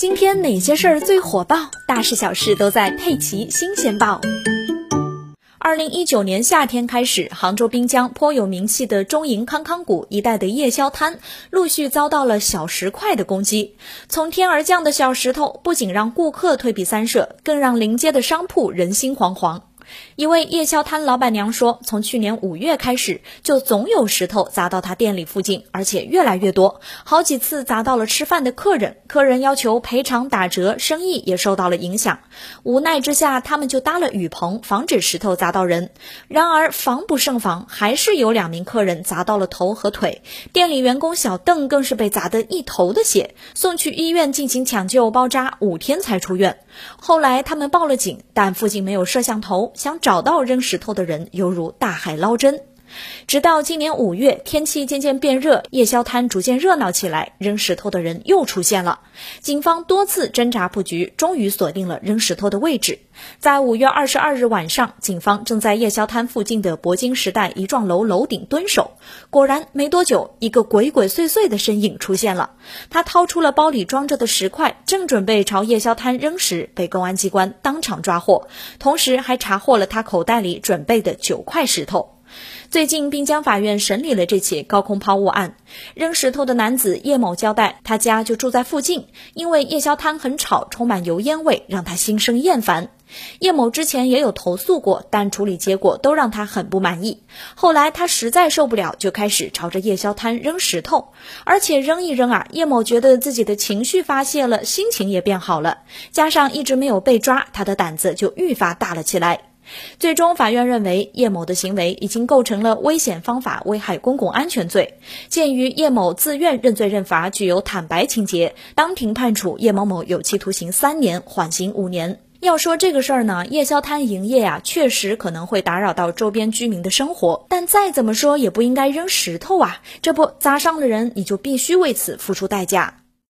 今天哪些事儿最火爆？大事小事都在《佩奇新鲜报》。二零一九年夏天开始，杭州滨江颇有名气的中银康康谷一带的夜宵摊，陆续遭到了小石块的攻击。从天而降的小石头，不仅让顾客退避三舍，更让临街的商铺人心惶惶。一位夜宵摊老板娘说：“从去年五月开始，就总有石头砸到她店里附近，而且越来越多，好几次砸到了吃饭的客人。客人要求赔偿打折，生意也受到了影响。无奈之下，他们就搭了雨棚，防止石头砸到人。然而防不胜防，还是有两名客人砸到了头和腿。店里员工小邓更是被砸得一头的血，送去医院进行抢救包扎，五天才出院。后来他们报了警，但附近没有摄像头。”想找到扔石头的人，犹如大海捞针。直到今年五月，天气渐渐变热，夜宵摊逐渐热闹起来，扔石头的人又出现了。警方多次侦查布局，终于锁定了扔石头的位置。在五月二十二日晚上，警方正在夜宵摊附近的铂金时代一幢楼楼顶蹲守，果然没多久，一个鬼鬼祟祟的身影出现了。他掏出了包里装着的石块，正准备朝夜宵摊扔时，被公安机关当场抓获，同时还查获了他口袋里准备的九块石头。最近，滨江法院审理了这起高空抛物案。扔石头的男子叶某交代，他家就住在附近，因为夜宵摊很吵，充满油烟味，让他心生厌烦。叶某之前也有投诉过，但处理结果都让他很不满意。后来他实在受不了，就开始朝着夜宵摊扔石头，而且扔一扔啊，叶某觉得自己的情绪发泄了，心情也变好了。加上一直没有被抓，他的胆子就愈发大了起来。最终，法院认为叶某的行为已经构成了危险方法危害公共安全罪。鉴于叶某自愿认罪认罚，具有坦白情节，当庭判处叶某某有期徒刑三年，缓刑五年。要说这个事儿呢，夜宵摊营业呀，确实可能会打扰到周边居民的生活，但再怎么说也不应该扔石头啊！这不砸伤了人，你就必须为此付出代价。